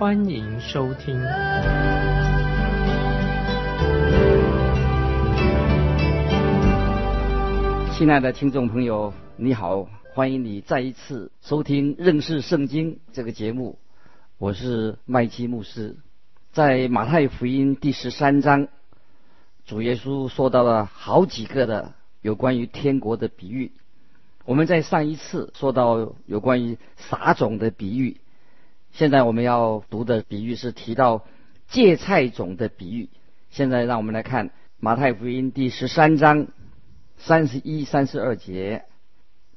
欢迎收听。亲爱的听众朋友，你好，欢迎你再一次收听认识圣经这个节目。我是麦基牧师，在马太福音第十三章，主耶稣说到了好几个的。有关于天国的比喻，我们在上一次说到有关于撒种的比喻，现在我们要读的比喻是提到芥菜种的比喻。现在让我们来看马太福音第十三章三十一、三十二节，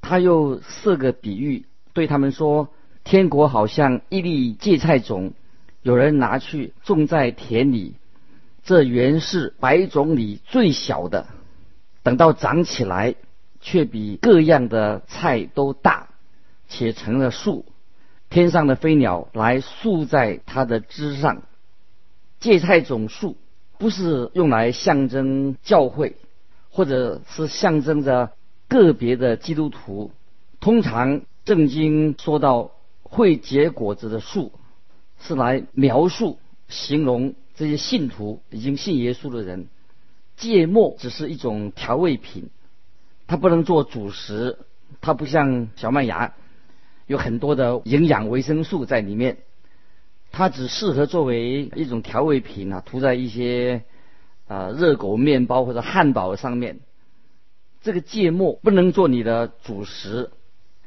他又四个比喻对他们说：天国好像一粒芥菜种，有人拿去种在田里，这原是百种里最小的。等到长起来，却比各样的菜都大，且成了树。天上的飞鸟来宿在它的枝上。芥菜种树不是用来象征教会，或者是象征着个别的基督徒。通常圣经说到会结果子的树，是来描述、形容这些信徒已经信耶稣的人。芥末只是一种调味品，它不能做主食，它不像小麦芽有很多的营养维生素在里面，它只适合作为一种调味品啊，涂在一些啊热狗面包或者汉堡上面。这个芥末不能做你的主食，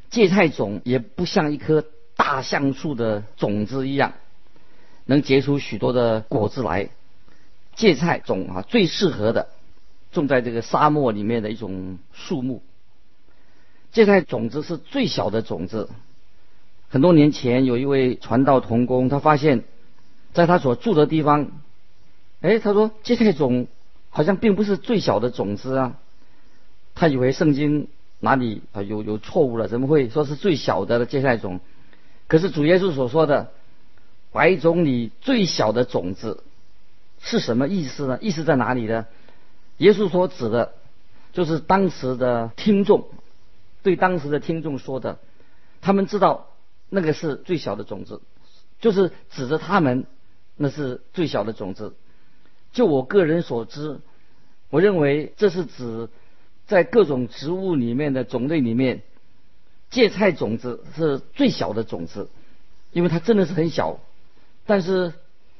芥菜种也不像一棵大橡树的种子一样，能结出许多的果子来。芥菜种啊，最适合的种在这个沙漠里面的一种树木。芥菜种子是最小的种子。很多年前，有一位传道童工，他发现，在他所住的地方，哎，他说芥菜种好像并不是最小的种子啊。他以为圣经哪里啊有有错误了？怎么会说是最小的芥菜种？可是主耶稣所说的百种里最小的种子。是什么意思呢？意思在哪里呢？耶稣所指的，就是当时的听众，对当时的听众说的，他们知道那个是最小的种子，就是指着他们，那是最小的种子。就我个人所知，我认为这是指在各种植物里面的种类里面，芥菜种子是最小的种子，因为它真的是很小，但是。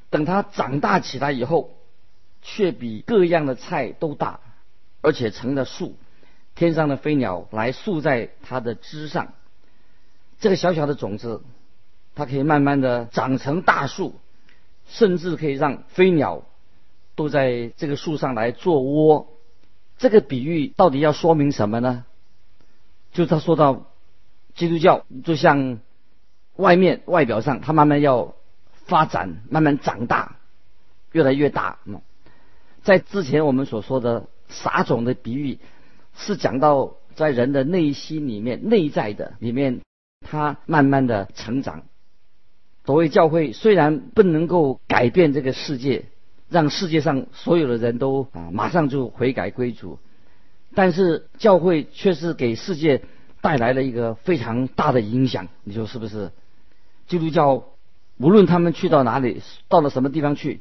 等它长大起来以后，却比各样的菜都大，而且成了树。天上的飞鸟来宿在它的枝上。这个小小的种子，它可以慢慢的长成大树，甚至可以让飞鸟都在这个树上来做窝。这个比喻到底要说明什么呢？就他说到，基督教就像外面外表上，它慢慢要。发展慢慢长大，越来越大。在之前我们所说的撒种的比喻，是讲到在人的内心里面、内在的里面，他慢慢的成长。所谓教会，虽然不能够改变这个世界，让世界上所有的人都啊马上就悔改归主，但是教会却是给世界带来了一个非常大的影响。你说是不是？基督教。无论他们去到哪里，到了什么地方去，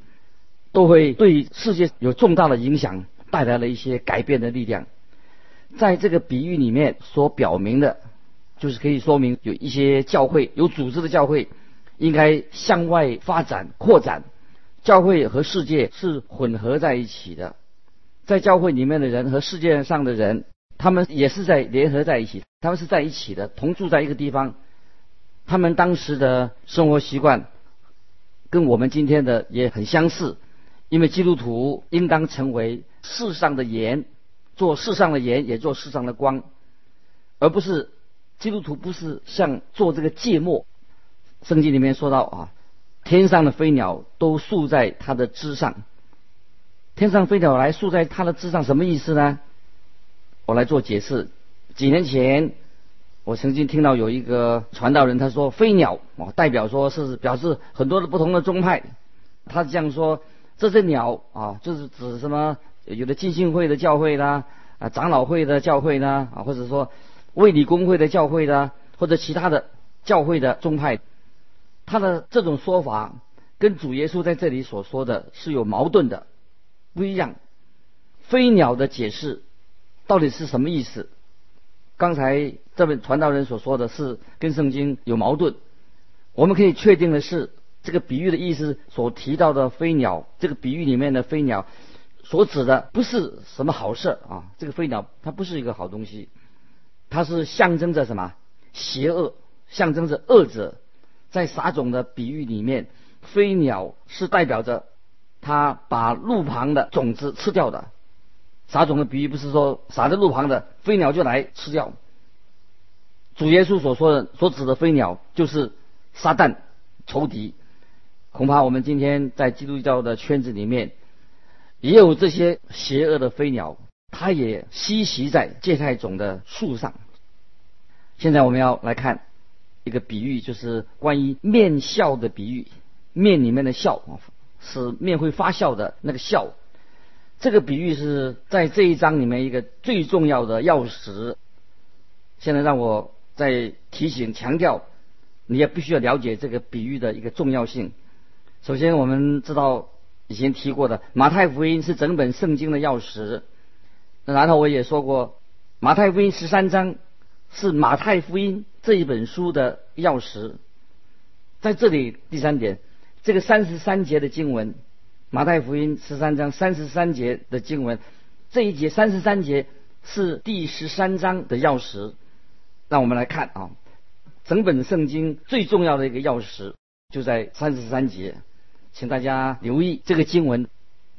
都会对世界有重大的影响，带来了一些改变的力量。在这个比喻里面所表明的，就是可以说明有一些教会有组织的教会，应该向外发展扩展。教会和世界是混合在一起的，在教会里面的人和世界上的人，他们也是在联合在一起，他们是在一起的，同住在一个地方。他们当时的生活习惯跟我们今天的也很相似，因为基督徒应当成为世上的盐，做世上的盐，也做世上的光，而不是基督徒不是像做这个芥末。圣经里面说到啊，天上的飞鸟都宿在它的枝上。天上飞鸟来宿在它的枝上，什么意思呢？我来做解释。几年前，我曾经听到有一个传道人他说，飞鸟哦，代表说是表示很多的不同的宗派。他这样说，这只鸟啊，就是指什么？有的浸信会的教会啦，啊，长老会的教会呢，啊，或者说卫理公会的教会的，或者其他的教会的宗派。他的这种说法跟主耶稣在这里所说的是有矛盾的，不一样。飞鸟的解释到底是什么意思？刚才这位传道人所说的是跟圣经有矛盾。我们可以确定的是，这个比喻的意思所提到的飞鸟，这个比喻里面的飞鸟所指的不是什么好事啊。这个飞鸟它不是一个好东西，它是象征着什么？邪恶，象征着恶者。在撒种的比喻里面，飞鸟是代表着它把路旁的种子吃掉的。撒种的比喻不是说撒在路旁的飞鸟就来吃掉。主耶稣所说的所指的飞鸟就是撒旦仇敌。恐怕我们今天在基督教的圈子里面也有这些邪恶的飞鸟，它也栖息在芥菜种的树上。现在我们要来看。一个比喻就是关于面笑的比喻，面里面的笑是面会发笑的那个笑。这个比喻是在这一章里面一个最重要的钥匙。现在让我再提醒强调，你也必须要了解这个比喻的一个重要性。首先，我们知道以前提过的马太福音是整本圣经的钥匙。然后我也说过，马太福音十三章。是马太福音这一本书的钥匙，在这里第三点，这个三十三节的经文，马太福音十三章三十三节的经文，这一节三十三节是第十三章的钥匙。让我们来看啊，整本圣经最重要的一个钥匙就在三十三节，请大家留意这个经文，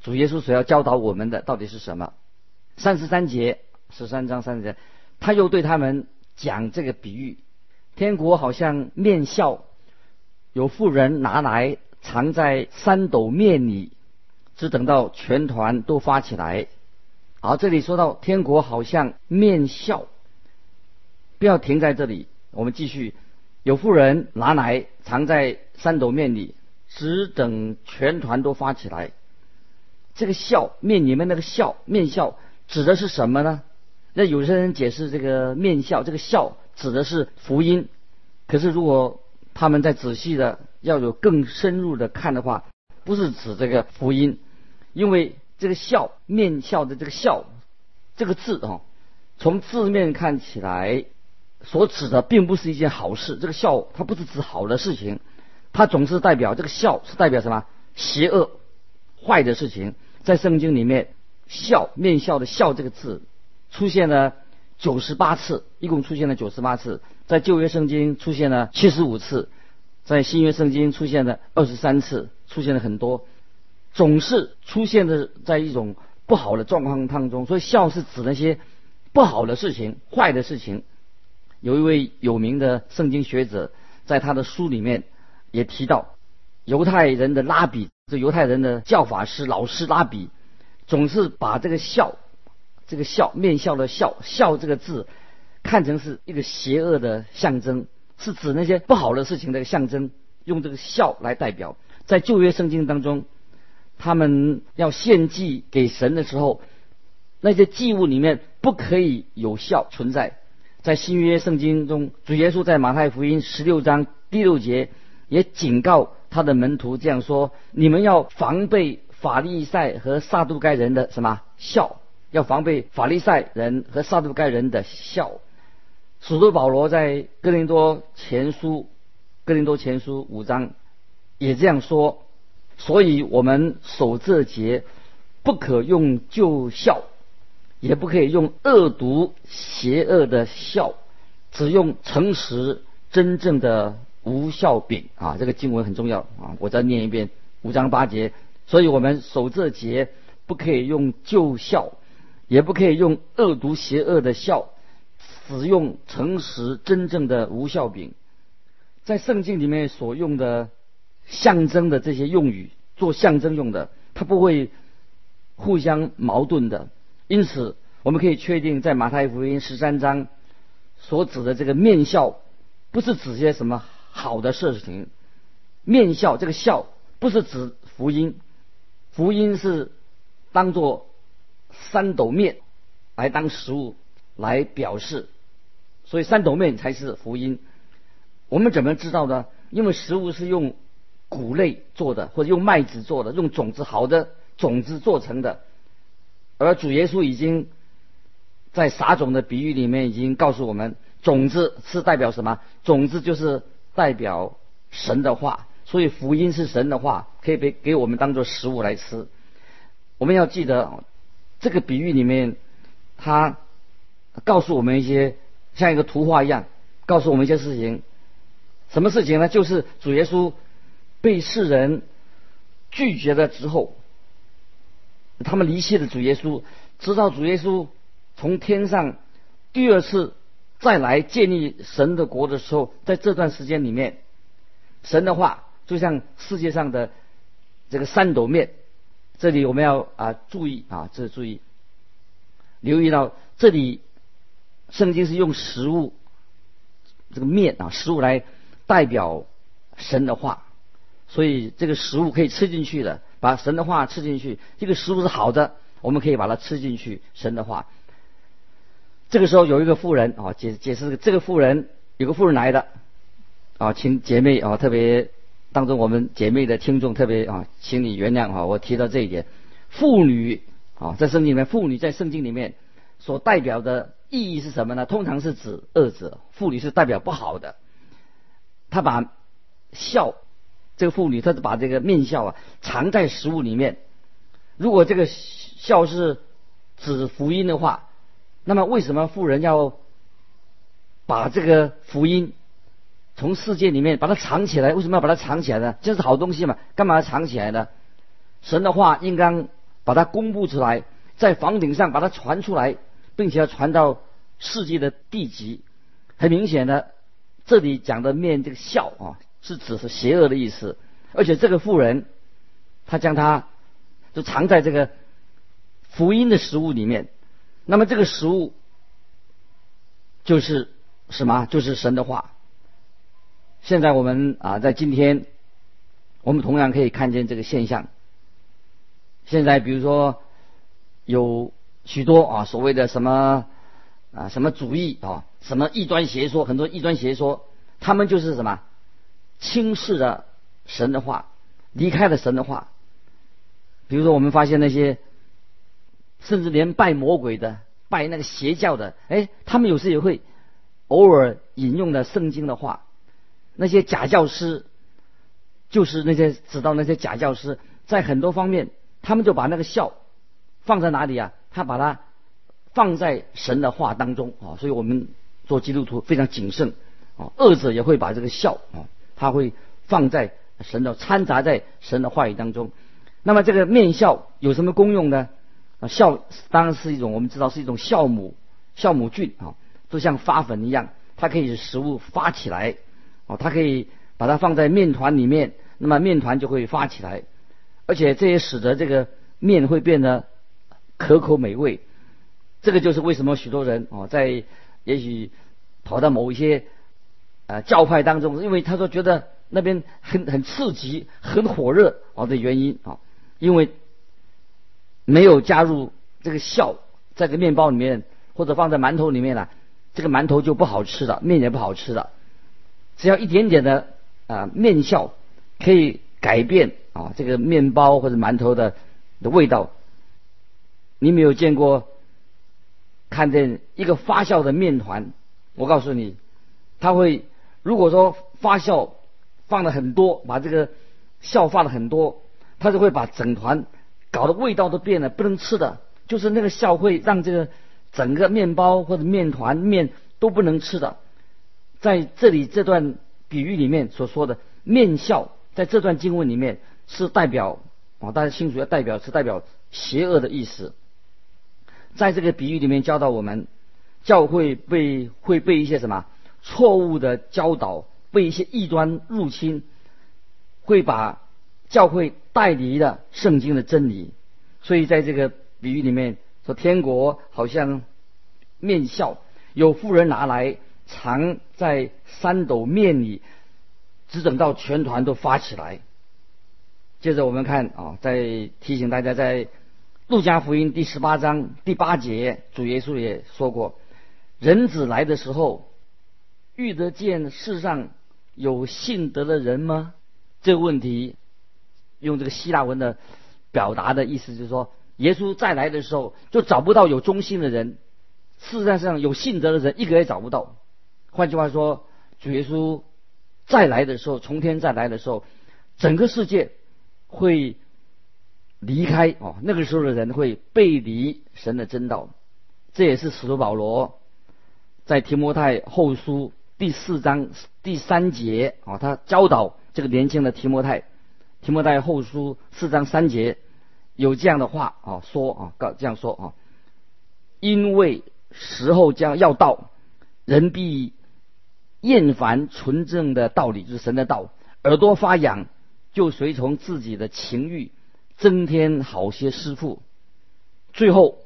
主耶稣所要教导我们的到底是什么？三十三节十三章三十节，他又对他们。讲这个比喻，天国好像面笑，有妇人拿来藏在三斗面里，只等到全团都发起来。好，这里说到天国好像面笑，不要停在这里，我们继续。有妇人拿来藏在三斗面里，只等全团都发起来。这个笑面里面那个笑面笑指的是什么呢？那有些人解释这个面笑，这个笑指的是福音。可是如果他们再仔细的要有更深入的看的话，不是指这个福音，因为这个笑面笑的这个笑这个字啊，从字面看起来所指的并不是一件好事。这个笑它不是指好的事情，它总是代表这个笑是代表什么邪恶坏的事情。在圣经里面，笑面笑的笑这个字。出现了九十八次，一共出现了九十八次，在旧约圣经出现了七十五次，在新约圣经出现了二十三次，出现了很多，总是出现的在一种不好的状况当中。所以笑是指那些不好的事情、坏的事情。有一位有名的圣经学者在他的书里面也提到，犹太人的拉比，这犹太人的教法师老师拉比，总是把这个笑。这个笑面笑的笑笑这个字，看成是一个邪恶的象征，是指那些不好的事情的象征，用这个笑来代表。在旧约圣经当中，他们要献祭给神的时候，那些祭物里面不可以有笑存在。在新约圣经中，主耶稣在马太福音十六章第六节也警告他的门徒这样说：“你们要防备法利赛和撒都该人的什么笑。”要防备法利赛人和撒都该人的笑。使徒保罗在哥林多前书哥林多前书五章也这样说，所以我们守这节不可用旧笑，也不可以用恶毒邪恶的笑，只用诚实真正的无笑柄啊！这个经文很重要啊！我再念一遍五章八节，所以我们守这节不可以用旧笑。也不可以用恶毒邪恶的笑，只用诚实真正的无笑柄。在圣经里面所用的象征的这些用语做象征用的，它不会互相矛盾的。因此，我们可以确定，在马太福音十三章所指的这个面笑，不是指些什么好的事情。面笑这个笑不是指福音，福音是当做三斗面来当食物来表示，所以三斗面才是福音。我们怎么知道呢？因为食物是用谷类做的，或者用麦子做的，用种子好的种子做成的。而主耶稣已经在撒种的比喻里面已经告诉我们，种子是代表什么？种子就是代表神的话，所以福音是神的话，可以被给我们当做食物来吃。我们要记得这个比喻里面，他告诉我们一些像一个图画一样，告诉我们一些事情。什么事情呢？就是主耶稣被世人拒绝了之后，他们离弃了主耶稣，直到主耶稣从天上第二次再来建立神的国的时候，在这段时间里面，神的话就像世界上的这个三斗面。这里我们要啊注意啊，这注意留意到这里，圣经是用食物这个面啊食物来。代表神的话，所以这个食物可以吃进去的，把神的话吃进去，这个食物是好的，我们可以把它吃进去。神的话，这个时候有一个妇人啊，解解释这个妇人有个妇人来的啊，请姐妹啊，特别当中我们姐妹的听众特别啊，请你原谅啊，我提到这一点，妇女啊，在圣经里面，妇女在圣经里面所代表的意义是什么呢？通常是指二者，妇女是代表不好的。他把笑，这个妇女，她是把这个面笑啊藏在食物里面。如果这个笑是指福音的话，那么为什么妇人要把这个福音从世界里面把它藏起来？为什么要把它藏起来呢？这是好东西嘛，干嘛要藏起来呢？神的话应当把它公布出来，在房顶上把它传出来，并且要传到世界的地极。很明显的。这里讲的面这个笑啊，是指是邪恶的意思，而且这个妇人，她将它就藏在这个福音的食物里面。那么这个食物就是什么？就是神的话。现在我们啊，在今天，我们同样可以看见这个现象。现在比如说有许多啊所谓的什么啊什么主义啊。什么异端邪说？很多异端邪说，他们就是什么轻视了神的话，离开了神的话。比如说，我们发现那些甚至连拜魔鬼的、拜那个邪教的，哎，他们有时也会偶尔引用的圣经的话。那些假教师，就是那些知道那些假教师，在很多方面，他们就把那个孝放在哪里啊？他把它放在神的话当中啊，所以我们。做基督徒非常谨慎啊，恶者也会把这个孝啊，他会放在神的掺杂在神的话语当中。那么这个面笑有什么功用呢？啊，笑当然是一种我们知道是一种酵母，酵母菌啊，就像发粉一样，它可以使食物发起来哦，它可以把它放在面团里面，那么面团就会发起来，而且这也使得这个面会变得可口美味。这个就是为什么许多人啊在。也许跑到某一些呃教派当中，因为他说觉得那边很很刺激、很火热啊的原因啊，因为没有加入这个笑在这面包里面或者放在馒头里面了，这个馒头就不好吃了，面也不好吃了。只要一点点的啊面笑可以改变啊这个面包或者馒头的的味道。你没有见过？看见一个发酵的面团，我告诉你，它会如果说发酵放了很多，把这个酵放了很多，它就会把整团搞得味道都变了，不能吃的。就是那个酵会让这个整个面包或者面团面都不能吃的。在这里这段比喻里面所说的面笑，在这段经文里面是代表啊，大家清楚要代表是代表邪恶的意思。在这个比喻里面教导我们，教会被会被一些什么错误的教导，被一些异端入侵，会把教会带离了圣经的真理。所以在这个比喻里面说，天国好像面笑，有富人拿来藏在三斗面里，只等到全团都发起来。接着我们看啊，再提醒大家，在路加福音第十八章第八节，主耶稣也说过，人子来的时候，遇得见世上有信德的人吗？这个问题用这个希腊文的表达的意思就是说，耶稣再来的时候就找不到有忠心的人，世界上有信德的人一个也找不到。换句话说，主耶稣再来的时候，从天再来的时候，整个世界。会离开哦，那个时候的人会背离神的真道，这也是使徒保罗在提摩太后书第四章第三节啊，他教导这个年轻的提摩太，提摩太后书四章三节有这样的话啊说啊，告这样说啊，因为时候将要到，人必厌烦纯正的道理，就是神的道，耳朵发痒。就随从自己的情欲，增添好些师傅，最后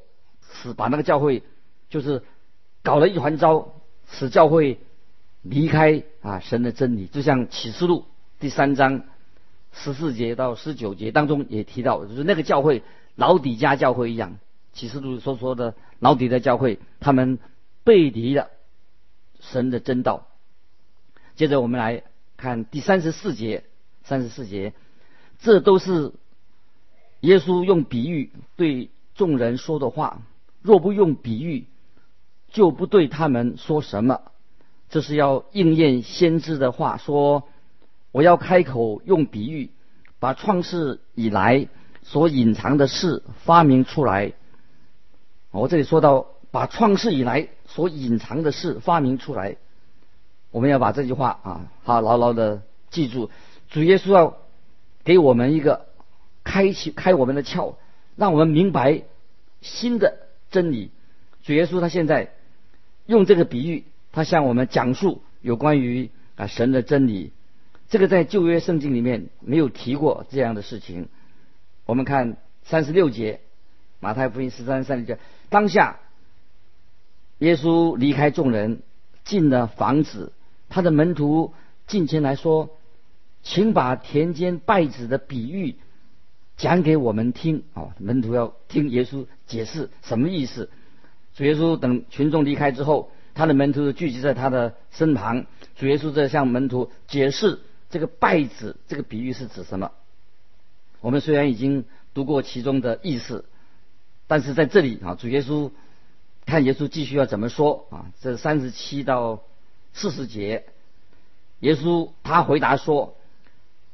使把那个教会就是搞了一团糟，使教会离开啊神的真理。就像启示录第三章十四节到十九节当中也提到，就是那个教会老底家教会一样，启示录所说的老底的教会，他们背离了神的真道。接着我们来看第三十四节。三十四节，这都是耶稣用比喻对众人说的话。若不用比喻，就不对他们说什么。这是要应验先知的话，说我要开口用比喻，把创世以来所隐藏的事发明出来。我这里说到把创世以来所隐藏的事发明出来，我们要把这句话啊，好牢牢的记住。主耶稣要给我们一个开启开我们的窍，让我们明白新的真理。主耶稣他现在用这个比喻，他向我们讲述有关于啊神的真理。这个在旧约圣经里面没有提过这样的事情。我们看三十六节，马太福音十三三十节，当下耶稣离开众人，进了房子，他的门徒进前来说。请把田间稗子的比喻讲给我们听啊！门徒要听耶稣解释什么意思。主耶稣等群众离开之后，他的门徒聚集在他的身旁。主耶稣在向门徒解释这个稗子这个比喻是指什么。我们虽然已经读过其中的意思，但是在这里啊，主耶稣看耶稣继续要怎么说啊？这三十七到四十节，耶稣他回答说。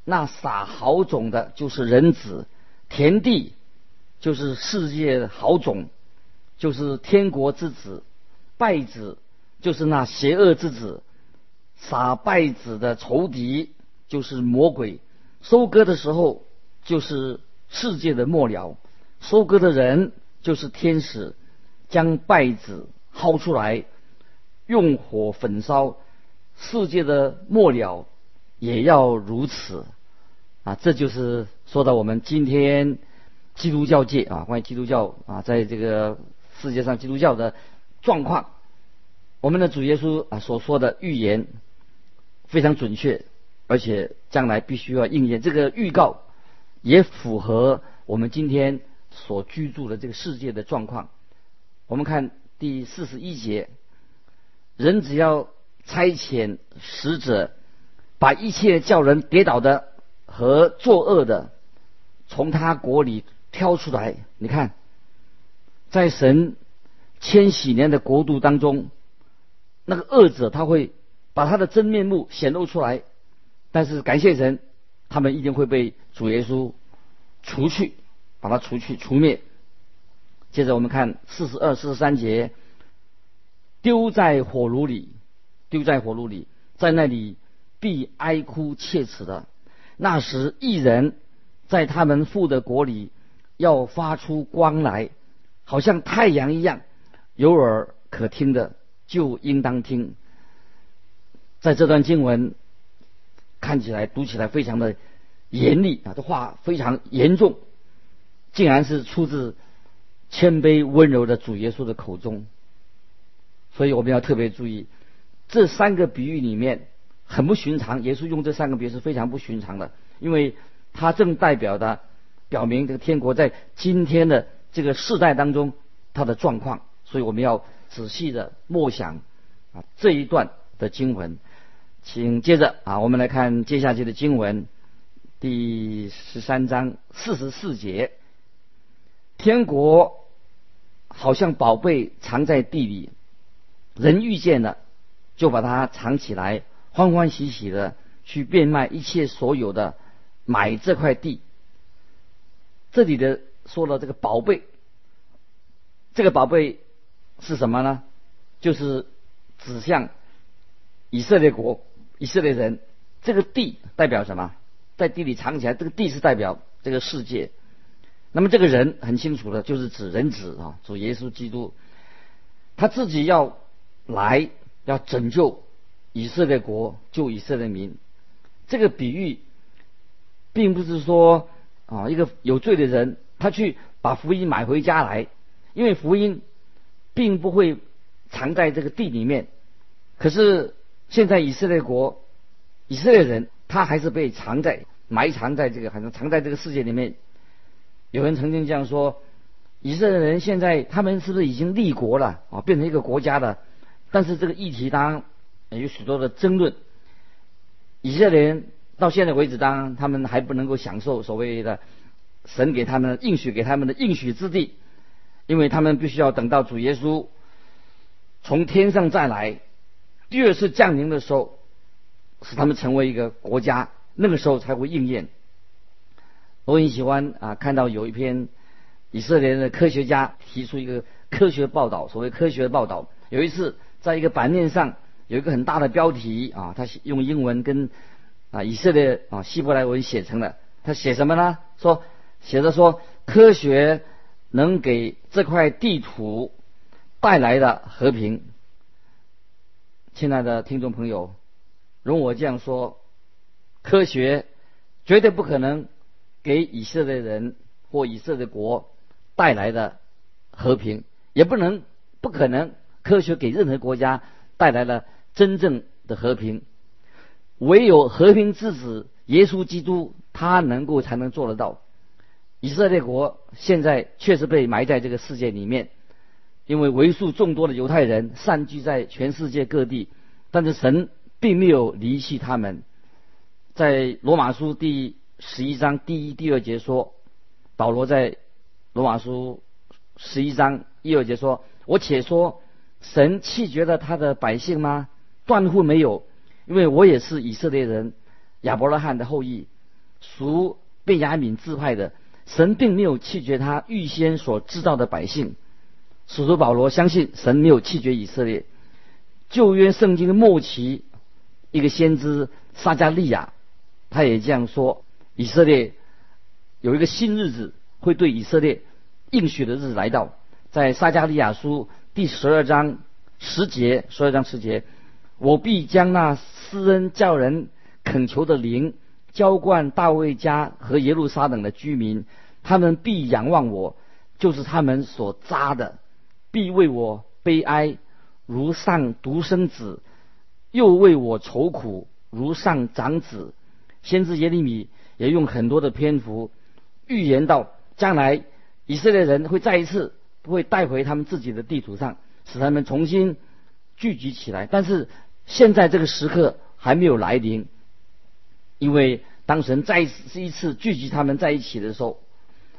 那撒好种的，就是人子；田地就是世界好种，就是天国之子；败子就是那邪恶之子；撒败子的仇敌就是魔鬼。收割的时候就是世界的末了，收割的人就是天使，将败子薅出来，用火焚烧。世界的末了也要如此。啊，这就是说到我们今天基督教界啊，关于基督教啊，在这个世界上基督教的状况，我们的主耶稣啊所说的预言非常准确，而且将来必须要应验。这个预告也符合我们今天所居住的这个世界的状况。我们看第四十一节，人只要差遣使者，把一切叫人跌倒的。和作恶的从他国里挑出来，你看，在神千禧年的国度当中，那个恶者他会把他的真面目显露出来，但是感谢神，他们一定会被主耶稣除去，把他除去除灭。接着我们看四十二、四十三节，丢在火炉里，丢在火炉里，在那里必哀哭切齿的。那时，一人在他们父的国里要发出光来，好像太阳一样，有耳可听的就应当听。在这段经文看起来、读起来非常的严厉啊，这话非常严重，竟然是出自谦卑温柔的主耶稣的口中。所以我们要特别注意这三个比喻里面很不寻常。耶稣用这三个比喻是非常不寻常的，因为它正代表的表明这个天国在今天的这个世代当中它的状况。所以我们要仔细的默想啊这一段的经文。请接着啊，我们来看接下去的经文，第十三章四十四节。天国好像宝贝藏在地里，人遇见了就把它藏起来，欢欢喜喜的去变卖一切所有的，买这块地。这里的说了这个宝贝，这个宝贝是什么呢？就是指向以色列国。以色列人，这个地代表什么？在地里藏起来，这个地是代表这个世界。那么这个人很清楚的，就是指人子啊，主耶稣基督，他自己要来要拯救以色列国，救以色列民。这个比喻，并不是说啊，一个有罪的人他去把福音买回家来，因为福音并不会藏在这个地里面。可是。现在以色列国，以色列人他还是被藏在埋藏在这个，好像藏在这个世界里面。有人曾经这样说：以色列人现在他们是不是已经立国了啊，变成一个国家了？但是这个议题当然有许多的争论。以色列人到现在为止，当然他们还不能够享受所谓的神给他们应许给他们的应许之地，因为他们必须要等到主耶稣从天上再来。第二次降临的时候，使他们成为一个国家，那个时候才会应验。我很喜欢啊，看到有一篇以色列的科学家提出一个科学报道，所谓科学报道。有一次，在一个版面上有一个很大的标题啊，他用英文跟啊以色列啊希伯来文写成了。他写什么呢？说写着说科学能给这块地图带来的和平。亲爱的听众朋友，容我这样说：科学绝对不可能给以色列人或以色列国带来的和平，也不能不可能科学给任何国家带来了真正的和平。唯有和平之子耶稣基督，他能够才能做得到。以色列国现在确实被埋在这个世界里面。因为为数众多的犹太人散居在全世界各地，但是神并没有离弃他们。在罗马书第十一章第一、第二节说，保罗在罗马书十一章一二节说：“我且说，神弃绝了他的百姓吗？断乎没有，因为我也是以色列人，亚伯拉罕的后裔，属贝雅敏支派的。神并没有弃绝他预先所知道的百姓。”使徒保罗相信神没有弃绝以色列。旧约圣经的末期，一个先知撒加利亚，他也这样说：以色列有一个新日子会对以色列应许的日子来到。在撒加利亚书第十二章十节，十二章十节，我必将那施恩叫人恳求的灵浇灌大卫家和耶路撒冷的居民，他们必仰望我，就是他们所扎的。必为我悲哀，如丧独生子；又为我愁苦，如丧长子。先知耶利米也用很多的篇幅预言到，将来以色列人会再一次会带回他们自己的地图上，使他们重新聚集起来。但是现在这个时刻还没有来临，因为当神再一次一次聚集他们在一起的时候，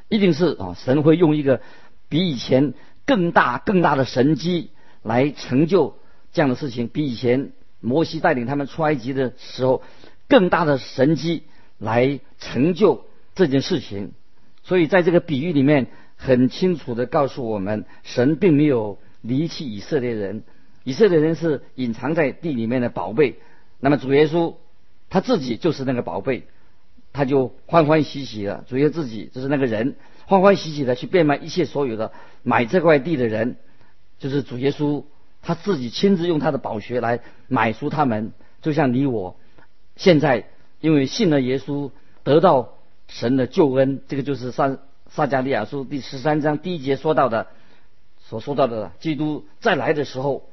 一定是啊，神会用一个比以前。更大、更大的神机来成就这样的事情，比以前摩西带领他们出埃及的时候更大的神机来成就这件事情。所以，在这个比喻里面，很清楚的告诉我们，神并没有离弃以色列人，以色列人是隐藏在地里面的宝贝。那么，主耶稣他自己就是那个宝贝，他就欢欢喜喜的，主耶稣自己就是那个人。欢欢喜喜的去变卖一切所有的买这块地的人，就是主耶稣，他自己亲自用他的宝血来买赎他们，就像你我，现在因为信了耶稣，得到神的救恩。这个就是撒撒加利亚书第十三章第一节说到的，所说到的基督再来的时候，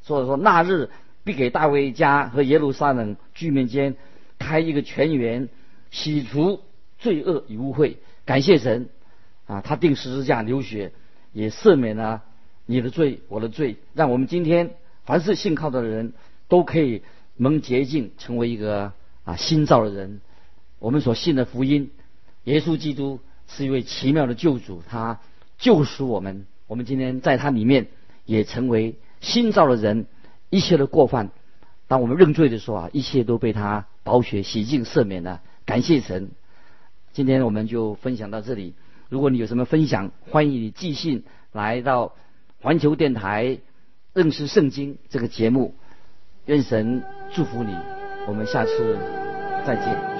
所以说那日必给大卫家和耶路撒冷居民间开一个泉源，洗除罪恶与污秽。感谢神啊，他定十字架流血，也赦免了你的罪，我的罪，让我们今天凡是信靠的人都可以蒙洁净，成为一个啊新造的人。我们所信的福音，耶稣基督是一位奇妙的救主，他救赎我们。我们今天在他里面也成为新造的人，一切的过犯，当我们认罪的时候啊，一切都被他宝血洗净赦免了。感谢神。今天我们就分享到这里。如果你有什么分享，欢迎你寄信来到环球电台认识圣经这个节目。愿神祝福你，我们下次再见。